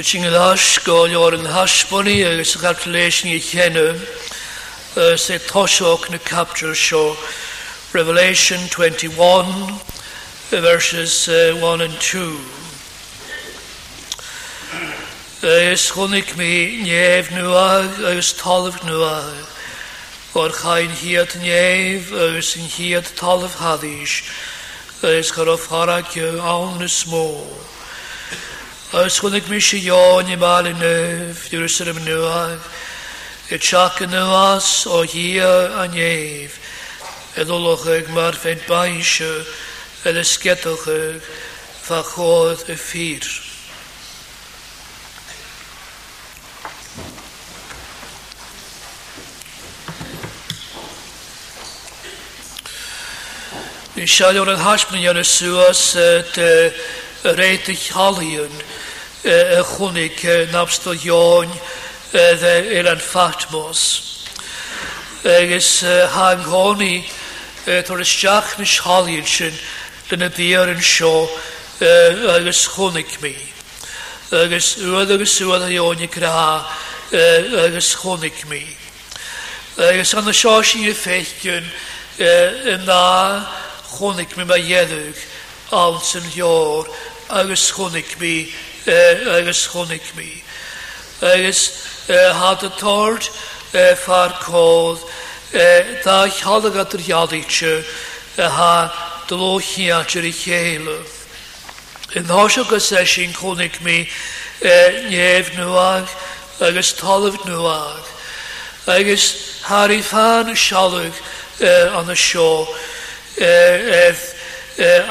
Učinil asko jorn hashboni agus gratuleishni chenu se toshok na capture show Revelation 21 verses uh, 1 and 2. Is mi nef nuag agus talaf nuag O'r chain hiad nef agus yn hiad talaf hadish agus garof harag yw awn ysmôl Ascholik Mishion, Balinev, Jerusalem Nuav, Etchakinuas, Ohia Anjev, Edolochig Marvin Paishe, Edesketochig, Vachod Vier. E Inshallah, het haspelen Janesuas, te äh, reitig Hallien. chwnig nabsto iawn dde elan Fatmos. Agus hang honi tor ysdiach mis halil sy'n dyn y byr yn sio agus chwnig mi. Agus ywyd agus ywyd iawn i gra agus chwnig mi. Agus anna sio sy'n i'r ffeithgyn yn na chwnig mi mae iedwg alts yn ior agus chwnig mi Eh, agus chonig mí. agus eh, had atáirt eh, far cód dá chalagat arheadaíte ha dolóchiatir i chéile. Iná se go sé sin chonig mí néamh nuach agus talamh nuach. agus Harí fána seach an na seo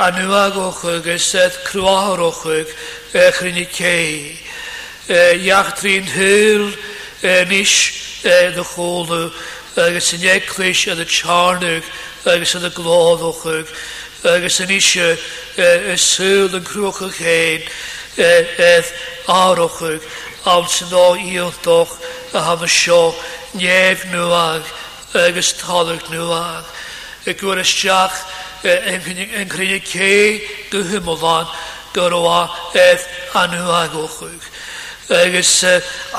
an nuagóchuig gus sé cruáthróchuig chrinicé. Jachtrin hyl nish de chóle agus yn eclis a de charnig agus yn y glóddochig agus yn isio y sŵl yn crwchig hyn edd arochig am sy'n o ioddoch a haf y sio nef nwag agus talig nwag. Y gwrs diach yn chrynig cei gyhymol gyrwa eith anw ag Egys Agus e,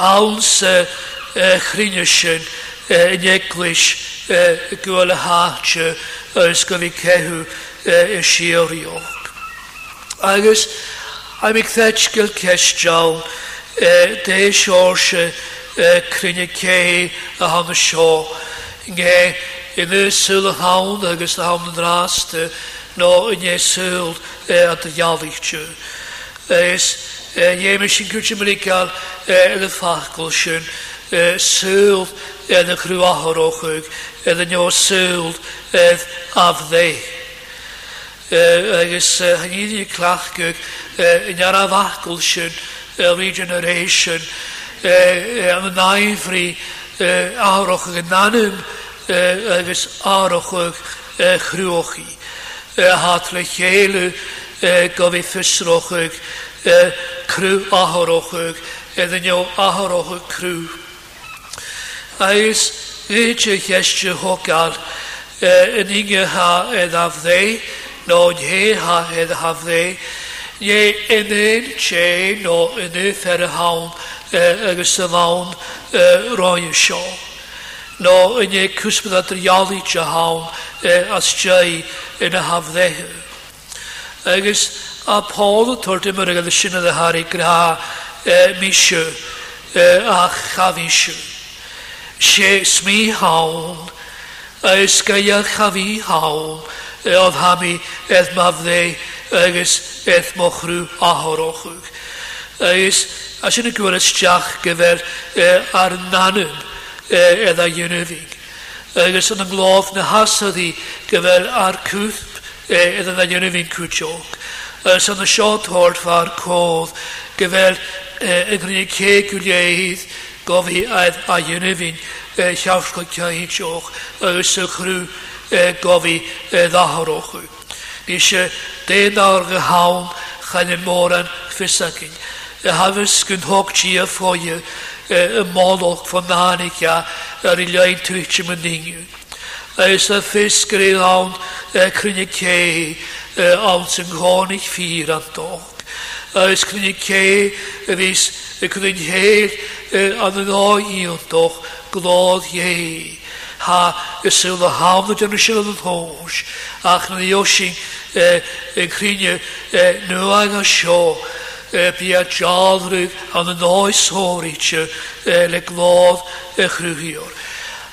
awns e, e, chrinysyn yn eglwys gwael y hatio ys gyfi cehw y siar iog. Agus am i gthedgil cestiawn de siorse crinio cehi a hon y sio. Nghe, yn y sylw hawn agos y hawn yn drast, rast, no yn e, e, e, ei sylw a a sylw yn y sin cuairte maricáil le yn sin súil na chrúáthróchuig na neosúil i ni clach gwych yn a bhachcail sin regeneration an naimhrí árocha an nanim agus árochuig chrúochaí hátle chéú go bhí fisrochuig cruú áthrochuig idir neo áthrocha cruú. Agus Ite cheiste thugáil in ingetha a hafhdé nó hétha a hafhdé, é inon sé nó inú fer a hán agus sa bhán roiim seo no nó in cúspad adriálaí te hán as jai yn y hafdéthe. Agus a Paul pála tuairta mar a sinna a Harí grá mí siú a chahí siú. sé smí hán agus gaar hawn oedd of hami eith mafdé agus eith mochrw a horochwg. Agus a sy'n y gwrs estiach gyfer e, ar nanwn E, edda dionefig. Agus yn ynglof na hasodd i gyfer ar cwthb e, edda na dionefig cwtiog. Ys yn y siot hord fa'r codd gyfer e, y gwneud ceg gwleidd gofi aedd a dionefig siafsgo cael siog agus y chrw gofi ddahorwch. Nis dyn ar gyhawn chan y môr yn ffysagyn. Y hafys gyntog chi a ffoio y molwch fy nanig a ar i lein twitch yn dingw. Eis y ffisgr i lawn crynig cei awn sy'n gwon i'ch ffyr a'n dog. A ys crynig cei fys y crynig heil a'n yno i o'n dog glodd iei. Ha ysgwyl y hawn o dyn nhw sy'n oedd hwns ac yn ei osyn yn crynig nhw ag a sio E, bí a teálrúg an an áisóíte le glád e chhrúhiíor.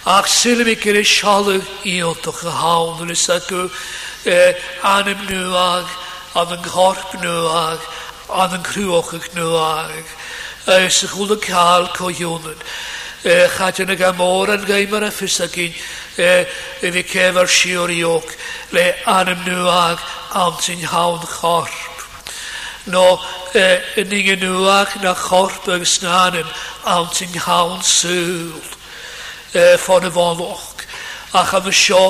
Ach silimi gur is sealug íontach a hánúlis acu yn nuag an an gharp nuag an an chrúochach nuag. Is yn cael cáil E, Chadyn y gamor yn gaimar a ffysagin e, i fi cefer siwr iog le anem nuag am sy'n hawn chorp. No, yn yng ngynwach na chorp ag snanen am ti'n hawn sŵl ffon y fonfoch. Ac am y sio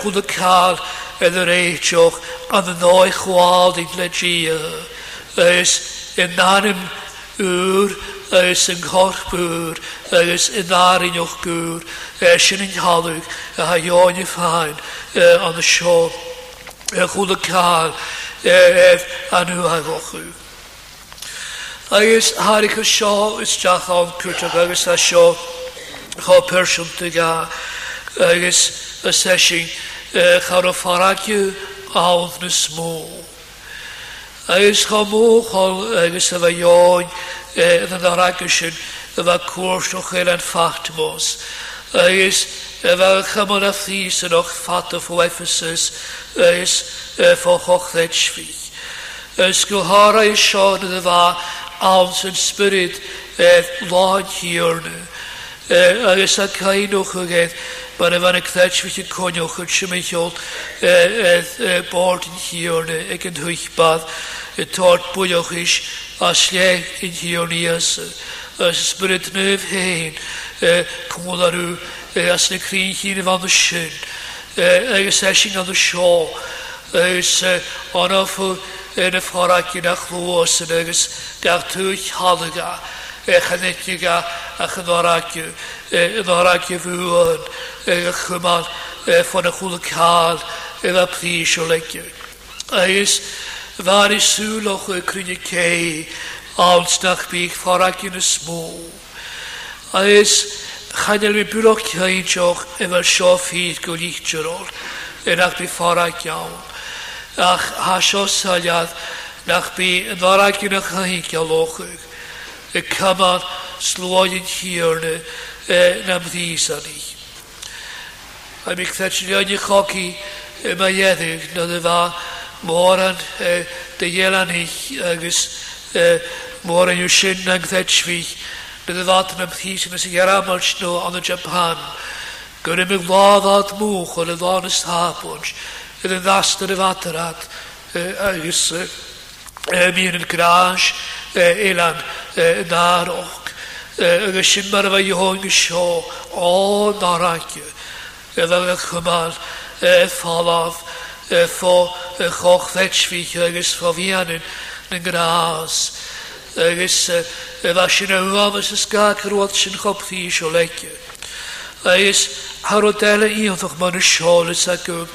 chwyd y cael yn yr eitioch am y noi chwald i gledio. Ys yn nan ym ŵr ys yn chorp ŵr ys yn ar un o'ch gŵr ys yn yn halwg a haio'n y ffain am y sio chwyd y cael ef anw ag ochwyd agus háiricha seo is teachán cuairteach agus a seo chá persúnta ga agus a seisin char o faraiciú awdd na smó. Agus chá móáil agus a bheith jóin an aráice sin a bheith cuairsúch ar an fachtmós. Agus a bheith chamon a thís an och o fó Ephesus agus fó chochtheid svíich. Ysgwhara i Sean yn y dda alms yn spyryd e, lod hiwrn. E, Agus e, a cainwch o gaeth, But if I catch which it conyoch and shimichol at board in here I can huich bath a tort buyoch eich a sle in here nears a spirit nerve hein kumularu as ne kreen here van the shin a session on the shore is on of yn y fforagyn a chlwosyn agos gael tŵch halga chanetiga a chydoragio i fwyon eich chymal ffon y chwl cael ydda plis o legio. Ais fawr i o'ch y crynu cei alstach bych yn y smw. Ais chanel mi bwroch ceinsioch efo siof hyd gwyllich gyrol yn ach bu fforag iawn ach hasio saliad nach bi yn farag yn eich hynny galwchwch. Y cymad slwoi yn hirna na mddys ani. A mi cthetsilion i choci yma ieddig na dda fa môr yn dy ielan i agos môr yn yw sy'n na cthetsfi na dda fa na mddys yn ysig ar amal sno yn y Japan. Gwneud mi gloddat mwch o'n y ddon ystabwns. de den eh, eh, eh, värsta oh, is öjs min krasch, elan narok. Geshimmer var jehong shå, å narak, vavekhumal, falav, få choch vetschvich, öjs favianen, den gras. een vashin övamas skakrotschen chopfisch och läcke. Öjs harodelle i och man shåle sakum.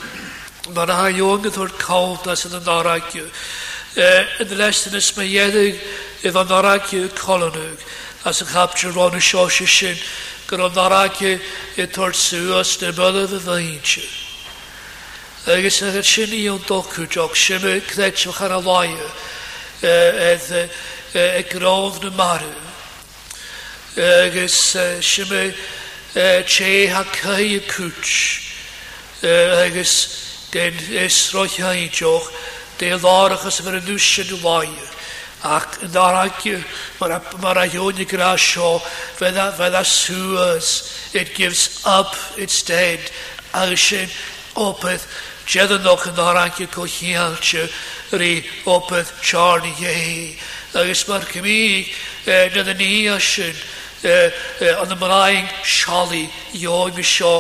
Mar e, a jógad úr cálda sin an árákiú. Yn lest yn me efo i fan árákiú kolonúg. As yn chaptur ronu sósi sin gyr an árákiú i tŵr sŵas na bydd y fynsiu. Agus yn yr sin i o'n docw jog sin y cnetioch ar y laiw edd y grof na marw. Agus sin y che ha cai y cwtsh. Agus den esrocha i joch, de lorachas fyr yn dwysio nhw loi. Ac yn arag, mae'r aion i gra sio, fydda, fydda sŵas, it gives up its dead, a agysyn, opeth, Jedyn o'ch yn arag i cochialtio, rhi opeth Charlie Yei. Agus mae'r cymig, e, nid yn ni asyn, e, e, ond y mraing siali, ioi mi sio,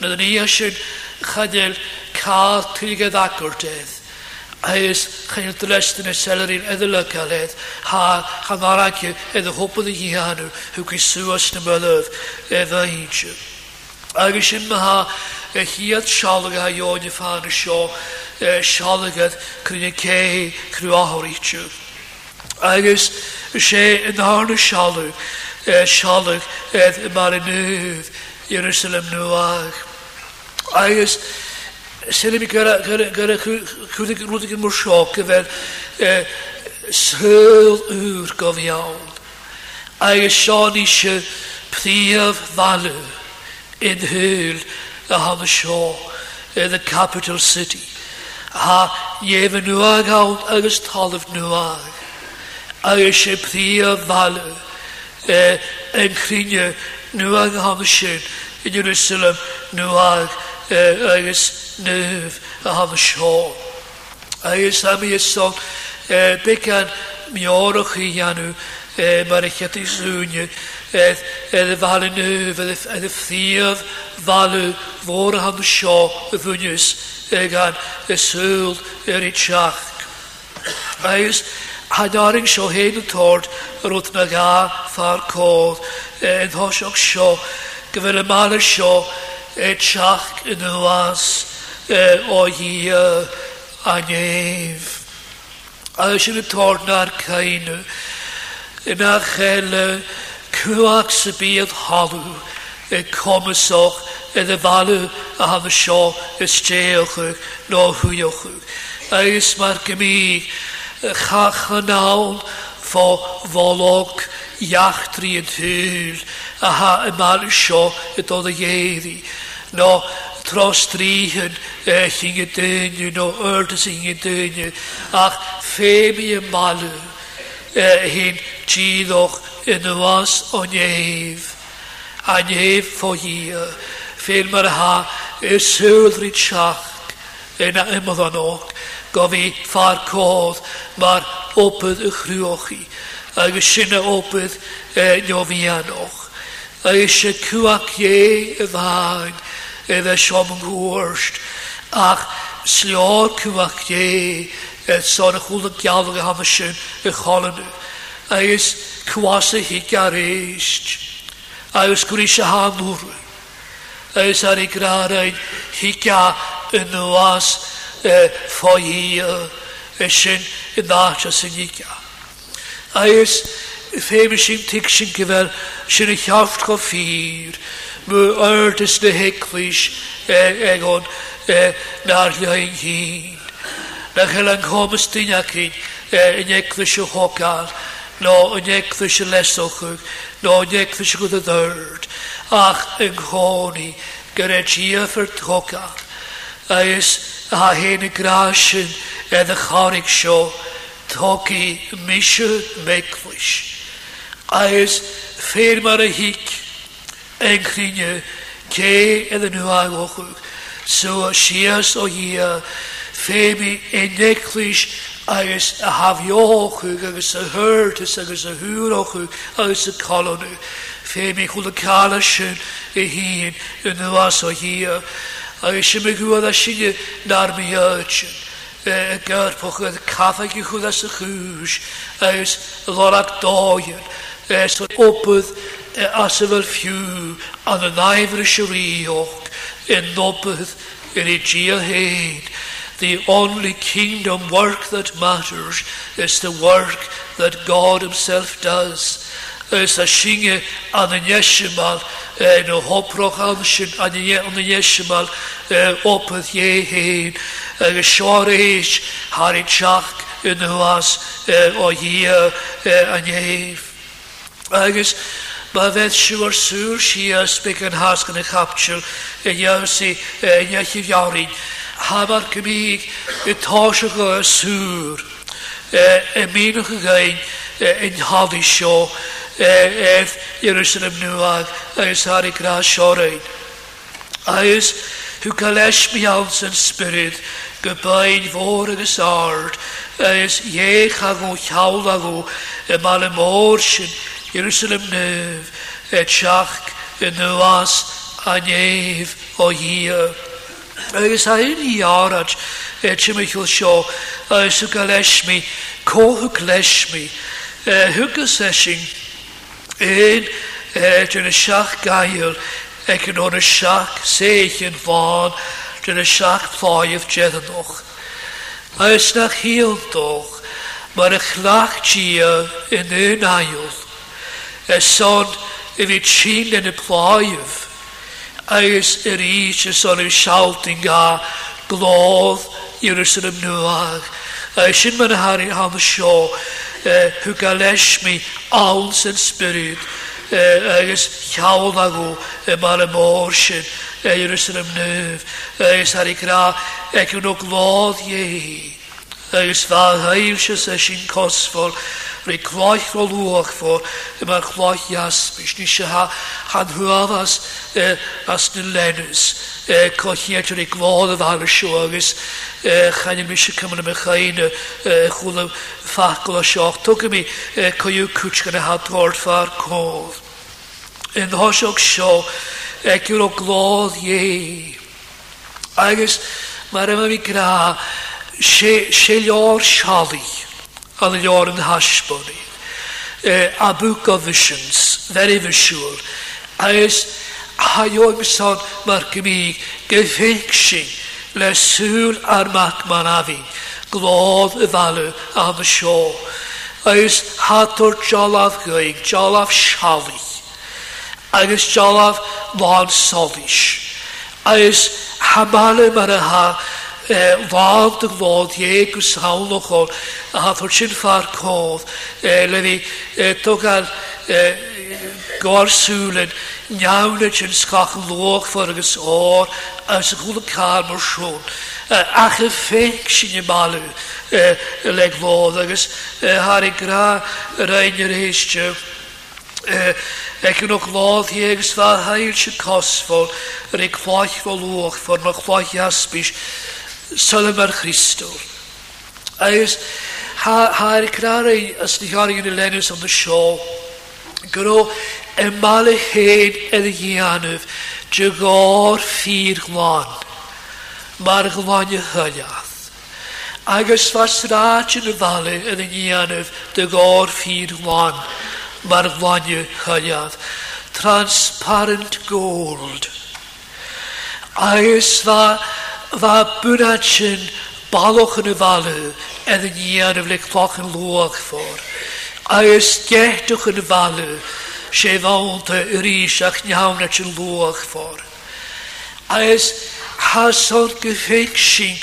nid yn ni asyn, chadil, cael y ddagwr tygedd agwrdydd. Aes chael dylestyn y seler i'n eddyl y caled, ha changar ac yw, edrych hwbwyd i hianw, hw gwisw os na mylyf, edrych eidio. Agus yn maha, y hiad sialog a ion i fan y sio, sialog sialogad, cryn i'n cehi, cryn i'n ahor eidio. Agus, sé e yn harn y sialog, sialog, edrych mar y nydd, Jerusalem nhw ag. Agus, sy'n mi gyda cwyddi rwydig yn mwyr sioc gyfer e, syl yw'r gofiawn. A y sion eisiau prif falw yn hyl y ham e, e, y sio yn y capital city. A ief yn ag awn agos talaf nwag. A i eisiau prif falw yn crinio nwag ham y sion yn Jerusalem nwag agus eh, nuf a haf seo. Agus am i son eh, becan mi orach i anw eh, mae'r eich at i sŵnio edd y fal yn nuh edd fôr a haf seo y fwynys gan y sŵl yr i tiach. Agus Hadaring sio hen yn tord yr wrth na ga ffar codd yn sio gyfer y mal y sio e chach yn y was e, o hi a nef. A ys yn y torna'r cain yn e, a chael e, cwag sy bydd halw y comisoch e y falw a haf y sio ysdeoch no hwyoch. A ys mae'r gymig chach yn awl fo folog yn jachtri yn hwyr a ha y mar sio y dod y No, tros drihen e, sy'n y no, yrd sy'n y dynnu, ac ffemi y e, hyn was o nef. A nef fo hi, ffeil mar ha y sylryd dan yn a ymwyddonog, gofi ffarcodd, mar opydd y a e, nio fi niofianoch. A eisiau cwac ie y fain e fe siom yn gwrst ac slio'r cwac ie e son y chwl yn gael galwg y sy'n y sin y cholen a eis cwas y hig ar eist a eis gwrs y hamwr a eis ar ei grar ein hig a yn y was e, ffoi hi e sin yn dda sy'n higia. Aes, féimi sy'n tig sy'n gyfer, sy'n sinna cheaft go fír, mu airtas na e, egon e, na'r náthlehain hyn. Na chail an chomas duineacin e, yn éicla se hogar, no yn éicla se lesochuug, no yn éicla se gwyth y ddyrd, ach an cháí gur é tíafart hogar. Aes, a hyn y grasyn é a sio, toki mishe mekvish. Eis fermare hik enkrinje ke edhe nuag okuk. So shias o jia femi eneklish agus a hafiochug agus a hurtus agus a húrochug agus a colonu. Femi chula cala sin i hín yn nuas o hia. Agus a me gwada sinne nar mi urchin. Gert eh, voor het café gehoord als de huis, als Lorak Doyer, het opent eh, als ze wel vuur aan de Nijverische Rioch, en opent in een Gier Heen. The only kingdom work that matters is the work that God Himself does. is de Shinge aan de Neshimal, no hoproch am sin an an yesimal opeth ye hein agus sioréis har i teach yn hwas o hi an yeif. Agus Mae fedd siwr sŵr si ysbyg yn hasg yn y capsiwl yn iawn yn iach i fiawrin. Hama'r gymig y tosig o sŵr. Y minwch y gain yn hafi sio E, ef Jerusalem nuag agus ar i gra siorein. Agus hw cael mi awns yn spyryd gybaid fôr agus ard agus iech a fw llawl a fw y mal y môr sy'n Jerusalem nhw e tiach y as a nef o hir. Agus a un i arad e mi tymychol sio agus hw cael mi mi e, clesmi hwgus eisyn un ac yn y siach gael ac yn o'r siach seich yn fawn dyn y siach ploif jeddanwch. Mae ysnach hil doch mae'r ychlach tia yn un ail yn y tîn yn y a ys yr ys is eson yw yn gael glodd i'r yn ymwneud a ysyn mae'n harin ham y sio Eh, Hukaleshmi Aunsen Spirit, Eges eh, Chaudago, eh, Malemorshin, Jerusalem Nuv, Eges Harikra, Ekunok Vodjehi, Eges Valhaivshes Eshin Kosvol, Fri cloich o lwch fo, yma cloich ias, bys e, e, e, ni eisiau ha, han hwafas as dyn lenws. Clochiad yr eglodd y fan y siwagys, chan i mi eisiau cymryd ymwch ein chwil y ffacol o sioch. Tog ymi coiw cwch gan y hadrod ffa'r cof. Yn hosiog sio, gyr o glodd ie. Agus, mae'r yma mi gra, se, se Father Jordan Hashbody, uh, eh, a book of visions, very visual. Agus ha joimsod mar gymig gyfeigsing le sŵl ar mac manafi, glodd y falw am y sio. Agus hatwr jolaf gwyg, jolaf siafi, agus jolaf lon sodis. Agus hamalu mar y ha, láb de bhád dhé go saochol a hatú sin far cód e, le bhí tugan gáirsúlan neamla e, sin scach loch fargus áir as a chula cá mar siún. Ach y ffeic sy'n ei malw e, leg fod agos har i gra rhaid i'r heisio Ac yn o'ch lodd i agos fa hael sy'n cosfol yr eich chwaith fo lwch ffordd ma'ch chwaith asbys sylw ar Christol. Agus, ha'r cynnar ei ni gael i'n lenus on the show, gyro y mal y hyn yr y er dygor ffyr glan, mae'r glan y hyliaeth. hyliath. Agus fas rach yn y falu yn y gianwf, dygor ffyr glan, mae'r glan y hyliaeth. Transparent gold. Agus fa Fa bwyrad sy'n baloch yn y falw edrych yn ian y fleg cloch yn lwach ffwr. A ysgetwch yn y falw se fawnta rys ac niawn at yn lwach ffwr. A ys hason gyffeg sy'n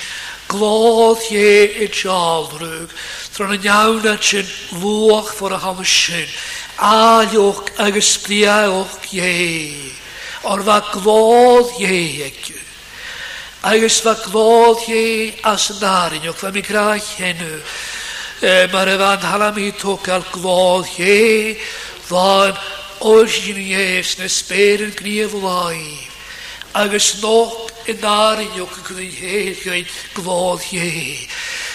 glodd ie y jalrwg tron yn iawn at yn lwach ffwr a ham sy'n aliwch ag ysgliawch ie. O'r fa glodd ie egiw. Ik heb het gevoel dat ik hier in de zon heb gevoel dat ik hier in de zon heb gevoel dat ik hier in de zon heb gevoel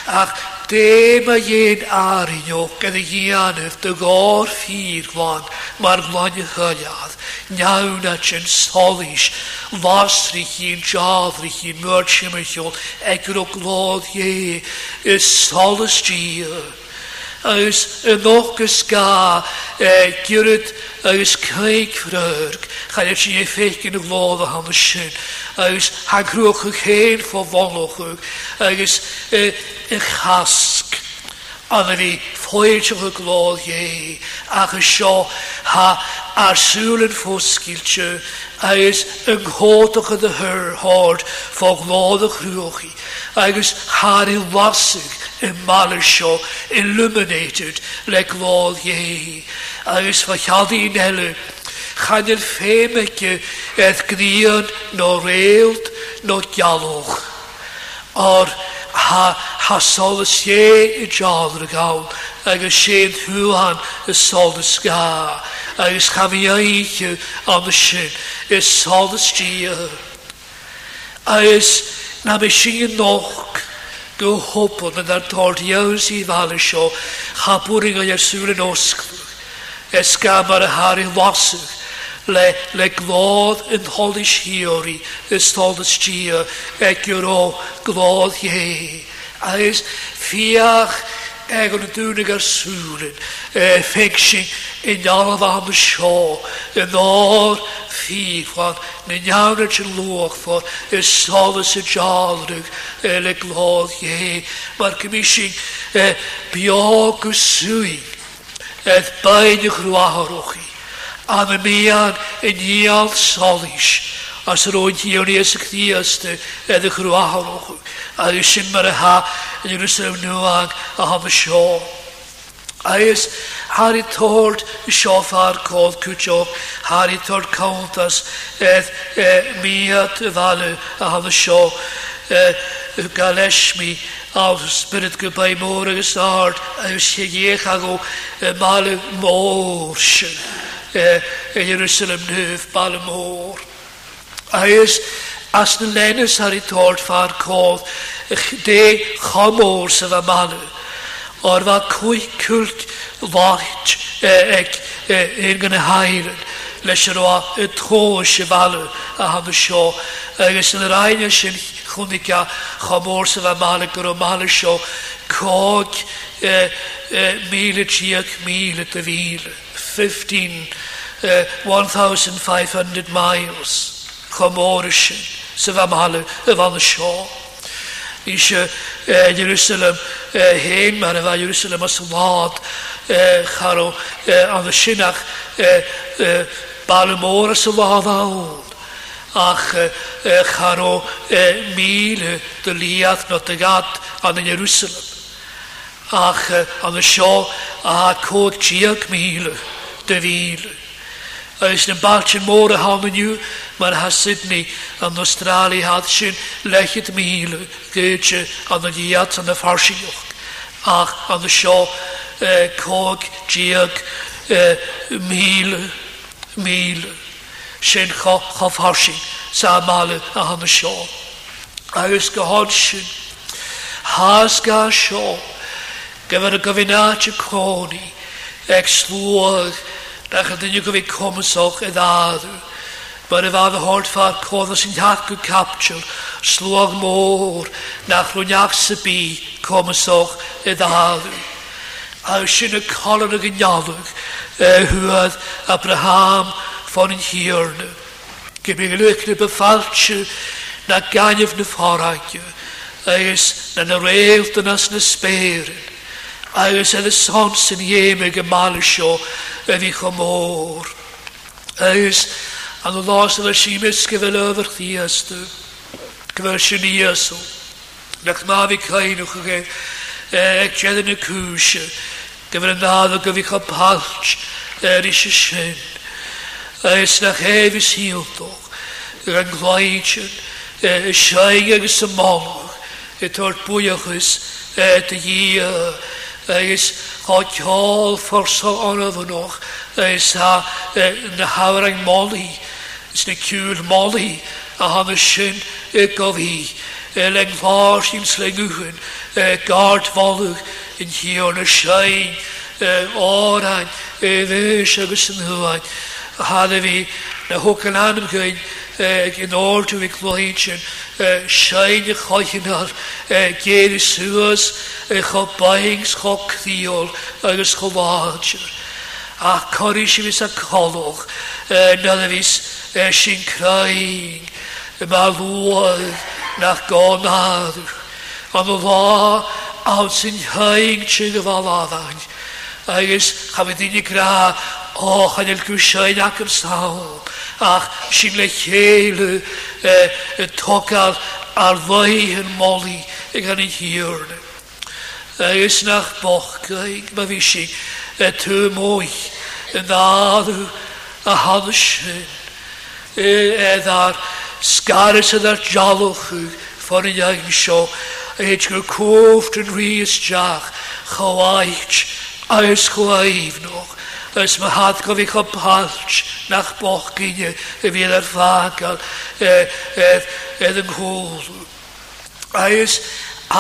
dat Dim a ddyn ar i nhw gyda hi anodd dy gor ffyr glan, mae'r glan y hyliad, nawn at yn solis, fas rych chi'n jadri chi'n myrtio myllol, egr o glodd ie, y solis diar agus y ddogus ga, e, gyrwyd agus caig frwyrg chael eich i ffeig yn y glodd o ham sy'n agus hangrwch y hen ffo fonwch, agus e, y chasg, a dda ni ffoeltioch y glodd ie, ac y sio ha arsŵl yn ffosgiltio, Hij is een gotige Heer, hoort, volgwoordig ruogi. Hij is in wassig in malisho, illuminated, like wall jehi. Hij is wat je in helle. Gaan er femetje, het kriën, no reelt, no jaloog. Or, ha sol y sie i jod yr y gawl, y sie'n hwhan y sol y sga, ag agos chafi eich am y sien, y sol y sgia. a ys na mi sien noch, go hopon yn ar dod iaws i fan y sio, chapwr i gael ar sŵr yn ys ysgam ar y har i wasg, le, le glód yn holis hiori, ys tolis tia, ec yw'r o glód ie. A ys fiach ag yn y dwi'n ar sŵlyn, e, ffegsing yn alaf am y sio, yn o'r ffifan, yn iawn ar ti'n lwch ffod, ys tolis y jalrwg, e, le glód hie. Mae'r gymising e, biog y sŵin, Edd bain i'ch rwaharwch i a na mian yn hial solis. A sy'n rwy'n yr o'n hiwn i ysg ddiastu edrych rhyw o'ch. A yw simmer y ha yn yr ysgrifn nhw ag a haf y sio. A ys har i tord ffa'r codd cwtioch, har i tord cawntas edd e, miad y ddalu a haf y sio. E, galesmi a spirit goodbye môr ag ystart a ys hyn eich ag o malu môr sy'n. E, e Jerusalem nef nöf A ys as na lenys ar i tord far codd, de chomor sef y manw. O'r e, e, fa cwy cwlt fawt ag un gan y hairen, leis yr oa y tro sef alw a ham y sio. ys yn yr ein yn sy'n a chomor sef y manw gyro manw sio, cog mil y ac mil y dyfil. 15, uh, 1,500 miles chomorysyn sydd am halw y fan y sio. Isio uh, Jerusalem uh, hen, mae'n efa Jerusalem os wlad uh, charo uh, am y synach uh, uh, balymor os wlad awd ach uh, uh, charo uh, mil dy liad no dy gad an yn Jerusalem. Ach uh, an y sio a cod 10 mil. Uh, dy fil. Oes na bach yn môr a hawn yw, mae'r ha Sydney yn Australi hadd sy'n lechyd mil gydse yn y diad yn y ffarsiwch. Ac yn y sio cog, diag, mil, mil, sy'n chof harsi, sa mal a hon y sio. A oes gyhod sy'n has ga sio, gyfer y gyfynach y coni, ec slwag, Ach, dyn nhw gyfeg comysoch y ddadr. Byr y fad y hord cwrdd o sy'n hath gwy'n captiwl, slwog môr, na chlwniach sy bu comysoch y ddadr. A yw sy'n y colon y gynialwg, e, hwyd Abraham ffon yn hirn. Gymig yn lwch yn y byffaltio, na ganif na fforagio, agos na na reilt yn as na speirin agos edd y son sy'n iemig y gymal malisio edd i'ch o môr. A Agos an y los edd y simis gyfel yfyr thiasd, gyfel sy'n iasw. Nac ma fi cainwch ag eich e, edd yn y cwys, gyfel y nad o gyfich o palch er eisiau sy'n. ys na chefus hildwch, yr anglaidsion, e, y siaig agos y mongwch, y tord bwyachus, e, dy hir, is God jol voor zo'n nog. Is ha eh, in de houring molly. Is de cure molly. A ha me schön ik of hi. Leng vars in slinguchen. Gart volg in hione schein. Oran. Wees hebben ze nu aan. Hadden we de hoeken aan hem gegeven. gin ordu hoi'n ar shine i sŵas suas o baings cho ag agus cho vager a cori si fi a coloch na dda fi sy'n craig ma luol na gonad. fa gonar am va out sin haing chig valadan agus chavidini gra o chanel kushain ac yn sawl ach sy'n le e, e, eh, eh, tocad ar ddau yn moli gan ei E, Ys nach bochgaig, mae fi si e, tu mwy yn ddadw a hadd sy'n sgaris y ddar jalwch ffordd yn iawn sio a eich gyr cwft yn rhys jach chwaith aes chwaif noch Ys mae hadd gof i chob palch nach boch gynnu y fydd ar ffagol edd e, e, yng nghwl. A ys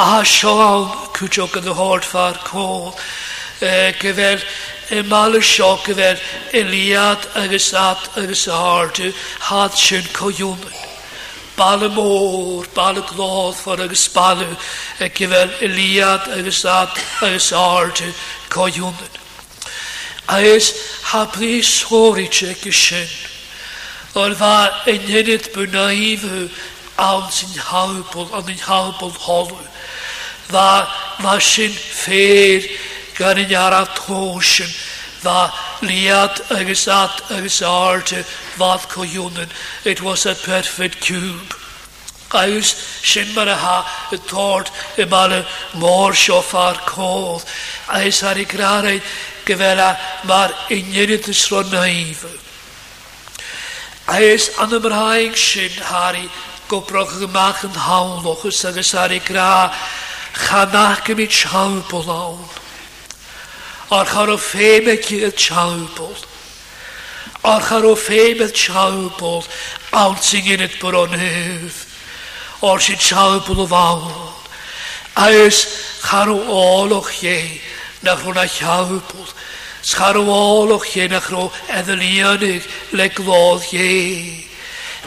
a siol cwtiog yn y hord ffa'r cwl e, gyfer y mal y sio gyfer Eliad agos at agos y hardu had sy'n coiwmyn. Bal y môr, bal y glodd ffordd agos balw gyfer y liad Eliad agos at agos y hardu coiwmyn. Aes ha bris hori tjekki sin. Or va en herit bunaivu als in harbol an in harbol holu. Va va sin fer gan in a tosen. Va liat agus at agus arte vat kojunen. It was a perfect cube. Aws sy'n mar a ha y tord y mar y môr siofar codd. Aws ar ei graraid gewella, maar in jiritis van naive. Hij is aan de berhaing shin hari, koprok gemaakt en haun loch, sagasari kra, ganake mit schaumpel aan. Ar charofemetje het schaumpel. Ar charofem het schaumpel, aanzing in het bronhef. Ar sin schaumpel of aan. Hij is charo oorlog jee na grona chapel. Scharoolog je na gro ye. de lienig lek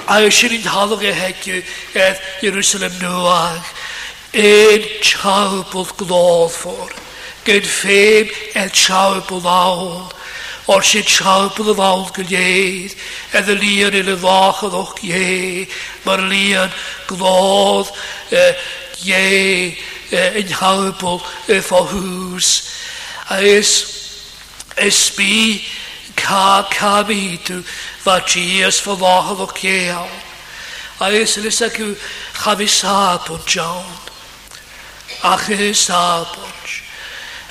in het hallige hekje het Jerusalem noach. Een chapel glood voor. Geen feem en chapel naal. Or sin siawb oedd y fawn gynnydd, edd y lian yn y fach oedd o'ch ie, mae'r lian glodd es Espí ka ka vitu va chias fo va ho keo. Ais lisa ku khavisa a jaun. Achisa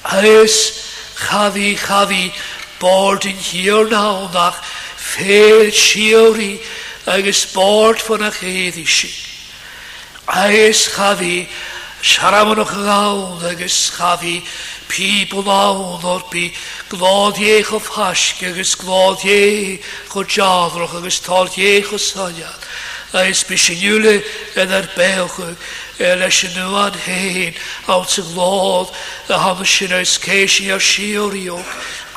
a es chavi chavi bord in hier na nach fel shiori a bord von a chedi a es chavi chavi siaramwch lawdd agos chafi, pi bwlawdd o'r bi, glod iech o ffasg agos glod iech o jadroch agos tol iech o saliad. Aes bysiwle yn ar bewch yw leis yn nhw an hen, awn ty glod, a ham sy'n oes ceisi ar si o'r iog,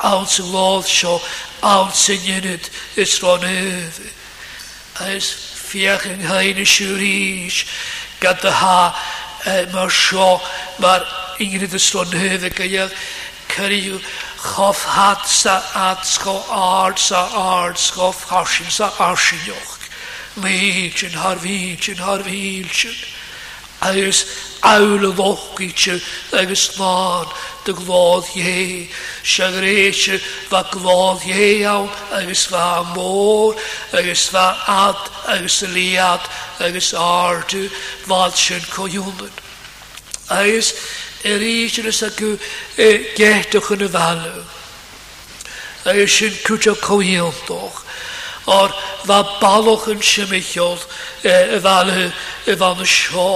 awn ty glod sio, awn sy'n ynyd ys ron ys fiach yng nghain y siwr ish, gada ha, mae'r sio, mae'r Ingrid yn stôn hydd yn gynnyddo, cyrru chof hat sa at sgo ard sa ard sgo ffarsin sa arsinioch. Meidjyn har vidjyn har vilsyn. Agus awl y fwch i fochgitjyn agus nán dy gfodd ie, y fa gfodd iawn, agos fa môr, agos fa ad, agos liad, agos ardu, fad sy'n coiwmyn. Agos yr er eich yn e, gerdwch yn y falw. Agos sy'n cwtio coiwmdoch. O'r fa balwch yn symudiodd e, y falw, y e, fan y sio,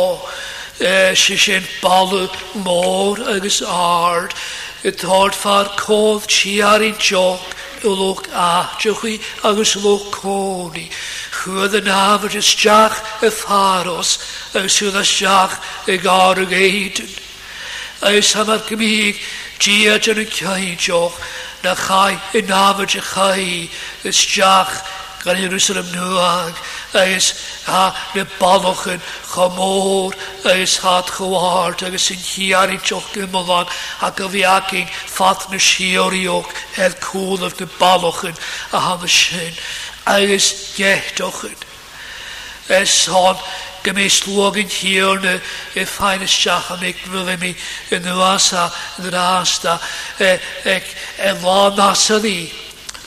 sé sin balú mór agus ard, i táid far cód siarí joc i lwch adiochi agus lwch cóni. Chwydd yn afr ys diach y ffaros, ys yw'n ys diach y garw geidyn. Ys am ar gymig, diad yn y caidioch, na chai yn afr y chai, ys diach gan Jerusalem nuag, eis a le balwch yn chymor, agus had chywart, agus yn ar i tioch gym o fan, a gyfiag yn ffath na siori o'ch er edd cwl of dy balwch yn, a ham y sy'n, eis gehtoch yn. eis hon, gymys lwag yn hiol na e ffain y siach am eich fydd e mi yn y wasa, yn yr asta, e, e, lan asa ddi.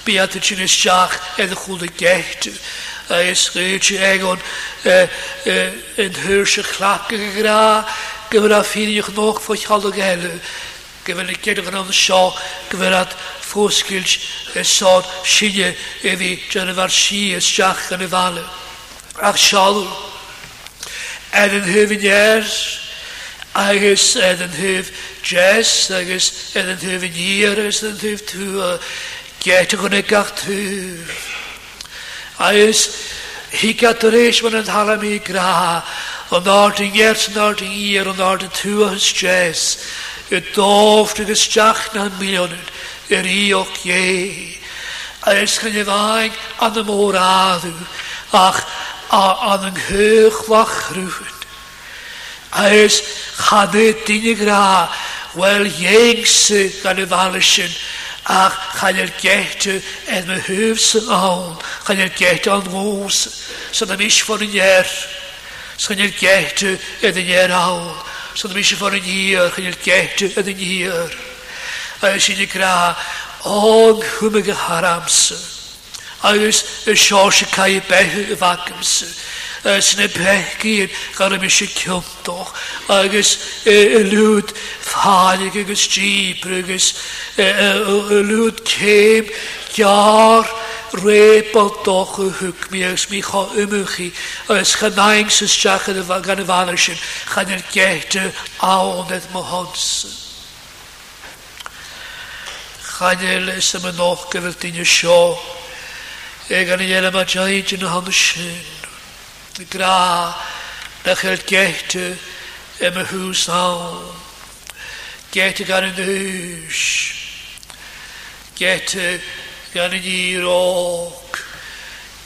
Beate sin is seach en goede gechte. Hij is geurtje eigen een heurse klakken gra. Gewer af hier je nog voor alle gehele. Gewer ik keer aan de sjaal. Gewer dat voorskilts is zo'n schietje. Evi Jennifer Shee is seach en de vale. Ach sjaal. En een heuvenjaars. Agus yn hyf jes, agus yn hyf yn hir, agus yn hyf tŵa, Geitach yn y gartw. Aes, hi gadreis fan yn halam i gra, ond ord yn gert, ond ord yn ir, ond ord yn tŵa hys jes, y dof dy gysdach na'n milionyd, yr i o'ch ie. Aes gan y fain an y môr addw, ach an yng nghych wachrwyd. Aes chaned dyn i gra, wel ieingsy gan y falysyn, ach chael yr gete edd y hyfs sy'n awn, chael yr gete an rôs, sy'n ddim eisiau ffordd yn ier, sy'n yr gete edd yn yr awn, sy'n ddim eisiau ffordd yn yr, chael yr gete edd yn yr. A ys ni gra, o'n hwmig y haram sy'n, a ys y sios y cael y beth y sy'n, Ys sy'n brechgyd gan y mis y cymdoch agos lwyd ffanig agos jibr y lwyd cym giar rebel doch y hwg mi ys mi cho ymwch chi. ys chanaing sy'n siach gan y fan sy'n chan yr geta awnedd mohonsyn. Chan yr lys am y noch gyfer dyn y sio. Egan i yna mae jaid yn hanes sy'n. gra nachhelt gete em y hús ná. Gete gan yn hús. Gete gan yn íróg.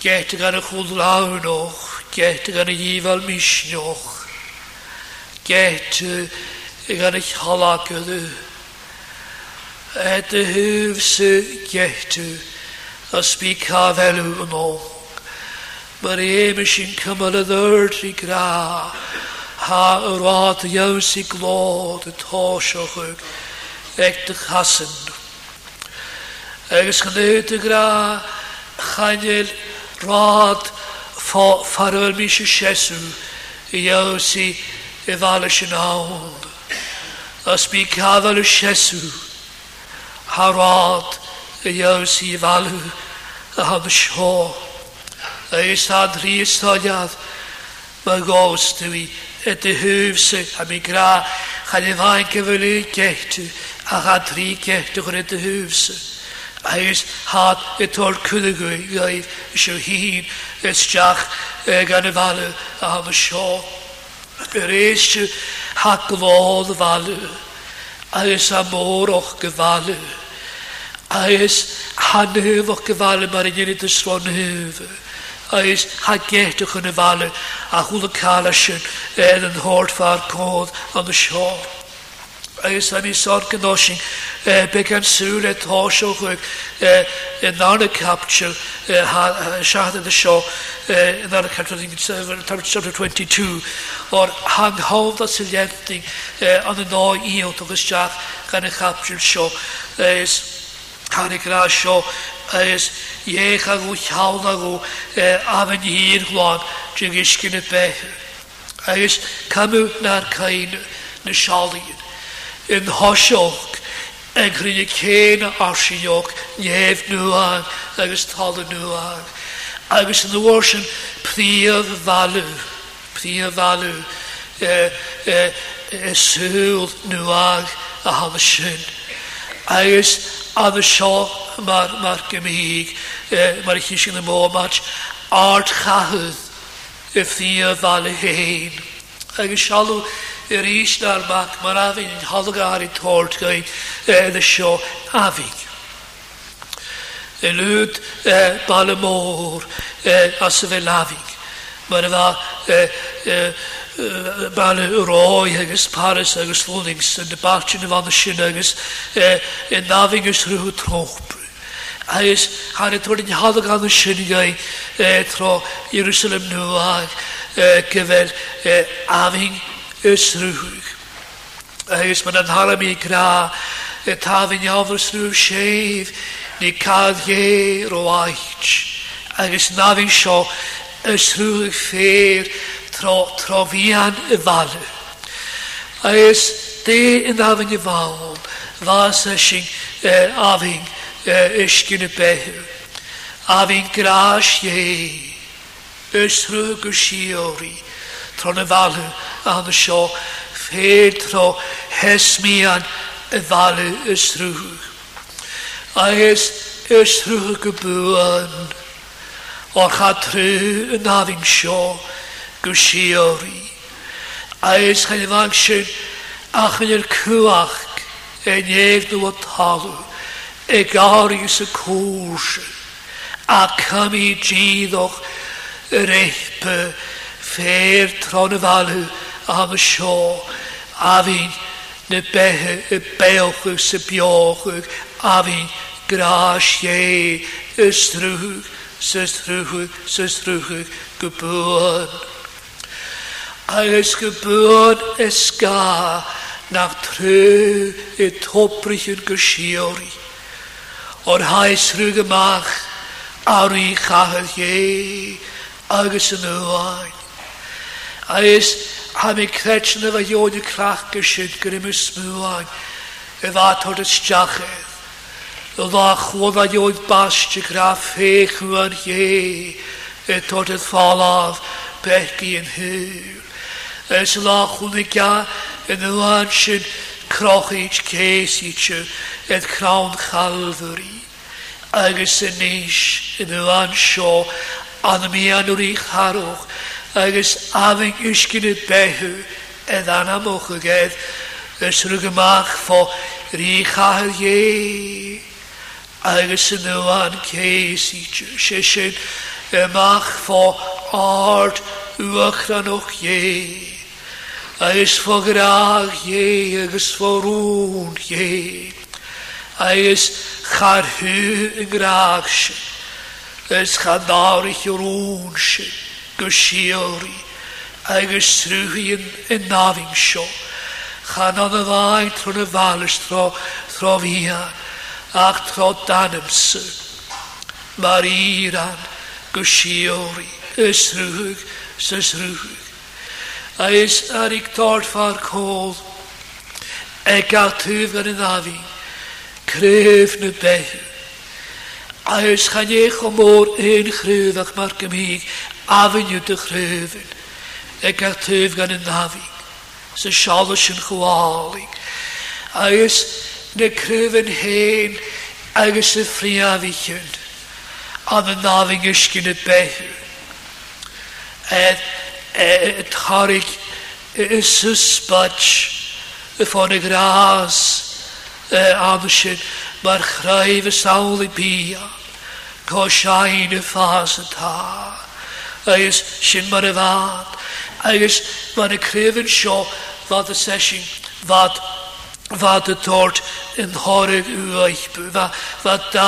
Gete gan y chwlawnoch. Gete gan y ífal misnoch. Gete gan y chalagydd. Et y húf sy gete ysbu cafelw yn ôl. mar éime sin cumala dúirtí gra há arráta josaí glód a táiseochuig ag de chasan. Agus go léta gra chail rád farfuil mí se seú i josaí i bhela sin án. As bí cehil seú Harrád a josaí bhheú a ha seo. Ystad rhystodiad. Mae gos dwi i et y hwfse a mi gra chan i ddain gyfynu gehtu. a chan tri gehtu chan ydy hwf sy'n. A ys had y tol cwddygwy gaif ysio hun ysdiach gan y falw a ham y sio. Yr eisio hac y falw a ys am o'ch gyfalw. A ys hanhyf o'ch gyfalw mae'r un i yn y dysfon hyfau agus ha geiste yn y falu a a sy'n sin er yn an fa'r cód yn y sio. Agus a ní sod gnosin e, be an sŵr e tosio chwyg yn e, e, arna capture siarad yn y sio yn arna capture chapter 22 o'r hanghold a sylienting an y noi iot o gysdiach gan y capture sio is Canig rhaid sio agus agw llawn agw e, am hir híon dwi'n gysgyn y beth. Agus camú nar cain na seálaíon. In thoiseoch ag chrinne céna arsiíoch néamh nuáin agus talla nuáin. Agus an bhhair sin príomh valú, príomh valú e, e, e, súil nuáag a hafa sin. Agus a gymig, seo mar mar gomíigh mar môr, mae'r na chahydd y ffio i y hyn. Ac y Agus yr eich na'r mac mar a bhín hallgaí tóirt gain na seo ahíigh. I lúd bala mór a sa bheith lahíigh, mar a ban y roi agos Paris agos Lodings yn y yn y fan y sy'n agus yn nafing ys rhyw agos Agus hann yn trodyn hadd o gan y sy'n gai tro Jerusalem nhw ag gyfer afing ys rhyw. agos mae'n anhalam i gra y tafyn ys rhyw sef ni cad ie roi agos nafing sio ys rhyw ffeir tro, trofian y falw. A ys de yn afyn y fawn, fas ysyn eh, afyn eh, ysgyn y behw. Afyn gras ie, ysrwg y siori, tron y falw an y sio, ffeir tro hesmian y falw ysrwg. A ys ysrwg y bwan, o'r chadru yn afyn sio, gwsiori. A ys gan ifang sy'n ach yn yr cwach yn ef nhw o talw e gari sy cwrs a cymi giddoch yr eithbe de tron y falw am y sio a fi'n na behe y alles Geburt es gar nach trö et hoprig und geschiori. Und heiß rüge mach, ari chachel je, agus yn ywain. Aes ham i cretchen efo iod i crach gysyd gyrym y smwain, y fat o'r ysdiachedd. Y fach oedd a iod bas ti graf hech yn je, y tod y tholaf bechgi yn hyw. Slachwnigia yn y lan sy'n croch eich ces i chi, yn crawn chalfyr i. Agus y nes, yn y lan sio mi anwyr eich harwch agus aming ysgyn y behu yn anamwch gedd, ys rwy'n gymach fo rich ar ie. Agus yn y lan ces i chi, sy'n gymach fo ard uwch ran o'ch ie. Hij is voor graag je, hij is voor roen je. Hij is gaar hu graagje. Hij is gaar Hij is een de wijn, tro de walestro, tro via. Ach, tro danemse. Maar is terug, is terug. Eis ar ik tord far kol. E, e gael tyf gan y ddafi. Cryf na beth. Eis gan eich o môr un chryf ac mar gymig. Afyn yw dy chryfyn. E gael tyf gan y ddafi. Sy sialwys yn chwalig. Eis na cryfyn hen agos y ffriafichyn. an y nafing ysgyn y beth. Eis E, tarig e, e, Sysbach y ffôn y gras amsyn mae'r chrau fy sawl i bia co sain y ffas y ta agos sy'n mar y fad agos mae'n y cref yn sio fad y sesyn fad fad y tord yn horig ywaith fad da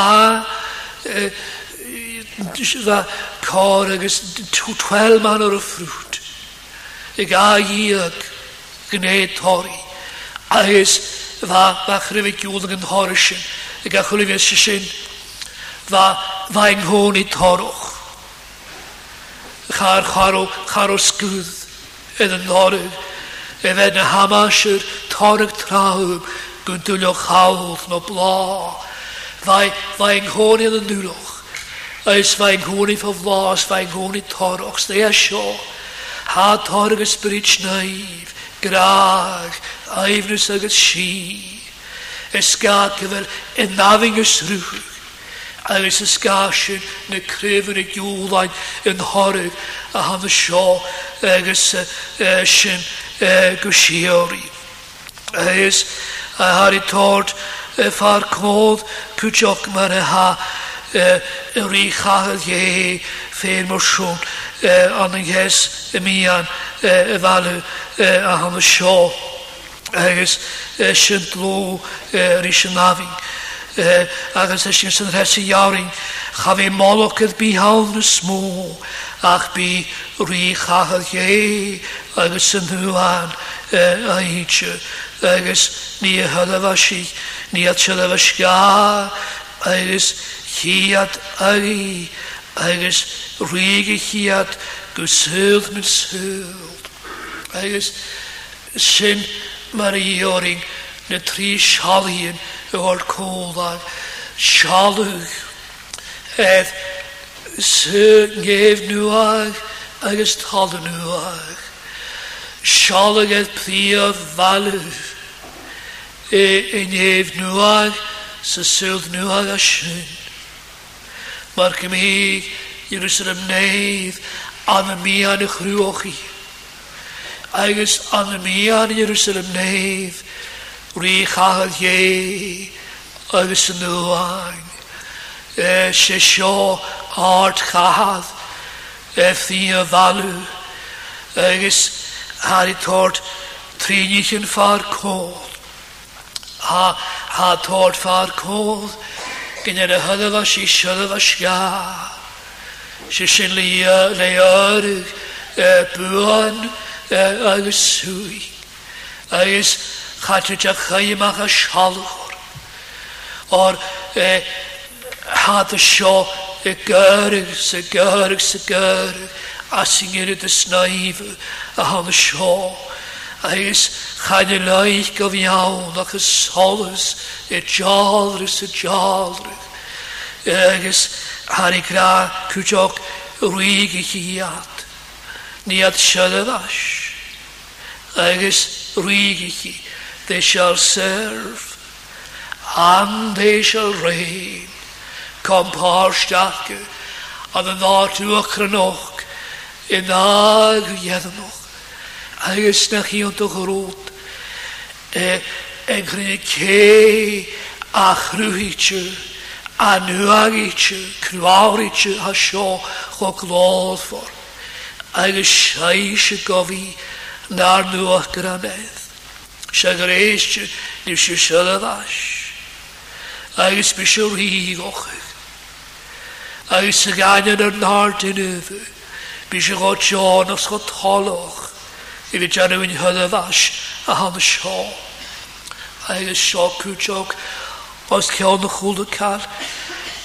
fad cor agos 12 man o'r ffrwt dy ga iag gwneud hori. A hys fa fa rhywbeth yw'n yn horisyn y gachol i fes sy'n fa fa yng nghwn i torwch. Char charo charo sgwdd yn yn horig e fe na hamas hamasir torig trawb gyntwylio chawdd no bla. Fa, fa yng nghwn i yn nŵlwch. Ys fa yng nghwn i fo fa yng nghwn i torwch. Sdi e sio. Hátthor agus spritnæf, graag, æfnus agus sí. Er skakavel en navingus rúg. Agus y sgasyn na crefyn y giwlaen yn horyg a hann sio agus sy'n gwsiori. Agus a har i tord far cwodd cwtioc mae'n y ha yr i chahel ie ffeir mor Eh, an eh, an ghéis i mí an i bhheú a hana seo agus eh, sin ló rí sin náhín. agus sin san heí jaring cha bhí máchar bí hána smó ach bí rií chachad hé agus san thuáin a híse agus ní thuhasí ní se leh sá agus chiad aí agus i chiad go seld mit seld. Agus sin mar ioring na tri trí sealíon bhar sialwg. sealúg. sy'n gef nhw ag agus tal nuag. Sealag ef príof e'n gef nhw ag e, e sy'n sa nhw ag a sy'n. Mae'r Cymig, Jerusalem neidd, an y mi an y chrwch i. Agus an y mi an Jerusalem neidd, rhi chagad ie, agus yn dwain. E se sio art chagad, e thyn y falw, agus har i tord trinich yn ffar cod. Ha, ha tord ffar cod, Generahadavashi Shadavashya Shishiliya Layar Puan Agusui Agis Khatajakhai Mahashalur or Hadashaw Garig Sagarig Sagarig Asingir the Snaiv Ahadashaw agus y leich go bhíáil agus solas i deálras a deálrich. Agus Harrá cúteach ruige chiíad, níiad seadhais, agus chi. they shall serve, and they shall reign. Kom dda an ochr yn och. in ag yedanoch agus na chi ond o grwt yn e, greu ce a chrwyhytio a nwyagitio crwawritio a sio cho glodd for agus saisio gofi na'r nwyach gyda nedd sy'n greisio nid sy'n sydd agus bysio'r hig ochyg agus sy'n ganyan yn hart yn yfyd bysio gotio'n os gotolwch i fi jar yn hyn y fas a han y sio. A hyn y sio cwtiog oes cael y chwl y car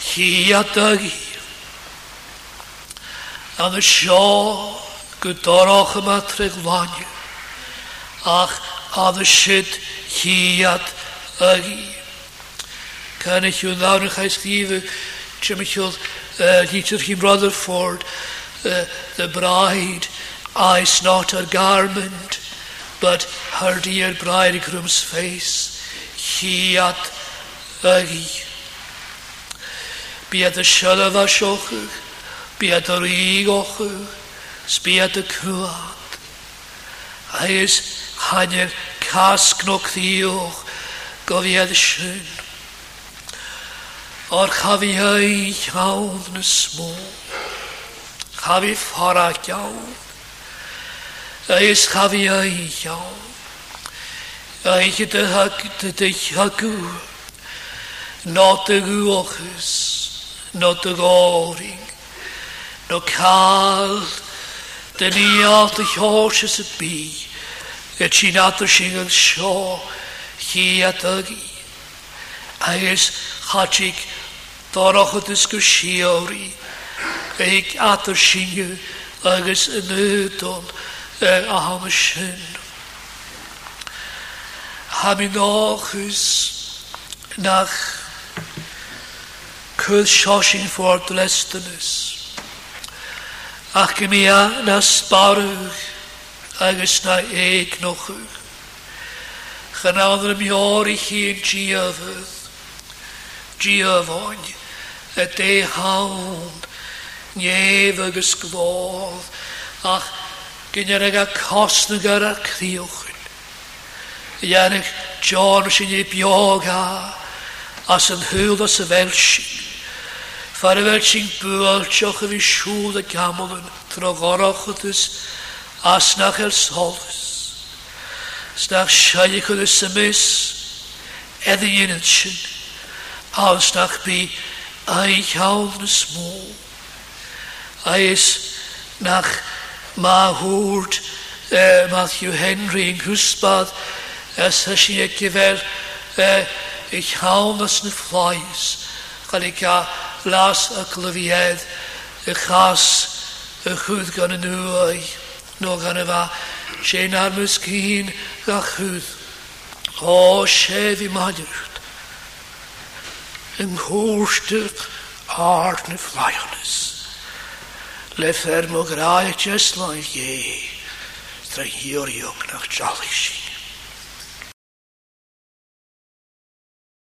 chi a dyg A hyn y sio gydoroch yma treglaen ach a y syd hi a dyg hi. Can i chi'n lawr yn chais gyfyd Jimmy Hill, uh, teacher from the bride eyes not her garment, but her dear bridegroom's face. Hiat agi. the de shalavash ochu, bia de rig be at the kuat. Eis hanyer kasknok dioch, gofiad shyn. O'r chafi ei iawn ysmw, chafi ffordd iawn. eis chavia i iawn. Eich dy hag dy dych hagw. Nod y gwchus, nod y goring. No cael, dyn ni alt y hors ys y bi. Gyd sy'n adr sy'n yn sio, chi a dygi. ik chadig dorach y dysgwysiori. Eich sy'n a ham sin. Ha mi náchus nach cwl siosin ffordd dlestynus. Ach gymia na sbarwch agus na eig nochwch. Chynadr am ior i chi'n giafydd, giafoen, y de hawn, nef agus gfodd, ach Gynnyr ag a cos na gyr ar criwch. Iarach John sy'n ei biog a a sy'n hwyl as y felsyn. Far y sy'n bwyl tioch yn fi siŵl y gamol yn trogoroch ddys a snach el solus. Snach siaig ydys ymys edrych yn yn sy'n a snach bi a'i chawn ys mô. A'i nach Mae hwrd e, Matthew Henry yn gwsbad e, sy'n si ei gyfer e, i chawn as na fflais gan i gael las y glyfiedd y chas y chwyd gan y nhw o'i no gan y fa sy'n armys gyn a chwyd o sef i madiwrt yng nghwrstyr ar y fflaionnus le fer mo graig jyst lai ge. Stra'n hiwr yw'n nach jalig sy'n.